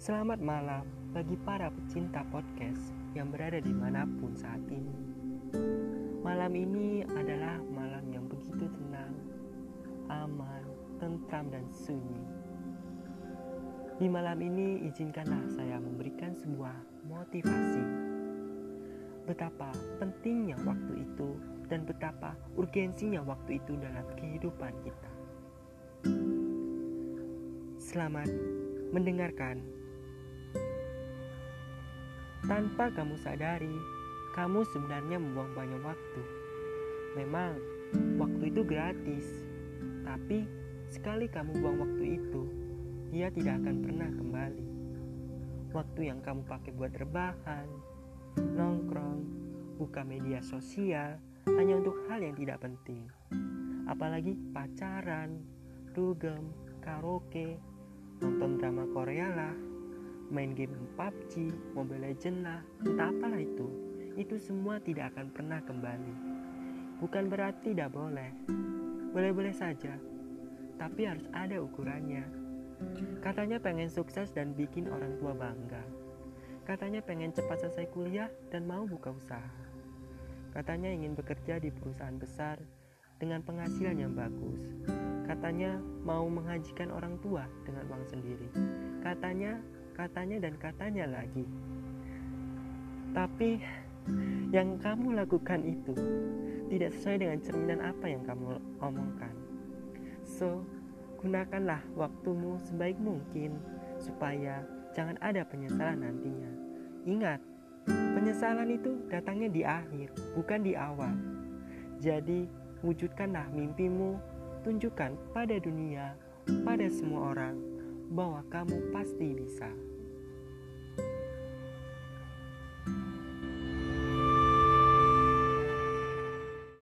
Selamat malam bagi para pecinta podcast yang berada di mana pun saat ini. Malam ini adalah malam yang begitu tenang, aman, tentram, dan sunyi. Di malam ini, izinkanlah saya memberikan sebuah motivasi. Betapa pentingnya waktu itu dan betapa urgensinya waktu itu dalam kehidupan kita. Selamat mendengarkan. Tanpa kamu sadari, kamu sebenarnya membuang banyak waktu. Memang, waktu itu gratis, tapi sekali kamu buang waktu itu, dia tidak akan pernah kembali. Waktu yang kamu pakai buat rebahan, nongkrong, buka media sosial, hanya untuk hal yang tidak penting. Apalagi pacaran, dugem, karaoke, nonton drama Korea lah, main game PUBG, Mobile Legends lah, entah apalah itu. Itu semua tidak akan pernah kembali. Bukan berarti tidak boleh. Boleh-boleh saja. Tapi harus ada ukurannya. Katanya pengen sukses dan bikin orang tua bangga. Katanya pengen cepat selesai kuliah dan mau buka usaha. Katanya ingin bekerja di perusahaan besar dengan penghasilan yang bagus. Katanya mau menghajikan orang tua dengan uang sendiri. Katanya katanya dan katanya lagi. Tapi yang kamu lakukan itu tidak sesuai dengan cerminan apa yang kamu omongkan. So, gunakanlah waktumu sebaik mungkin supaya jangan ada penyesalan nantinya. Ingat, penyesalan itu datangnya di akhir, bukan di awal. Jadi, wujudkanlah mimpimu, tunjukkan pada dunia, pada semua orang bahwa kamu pasti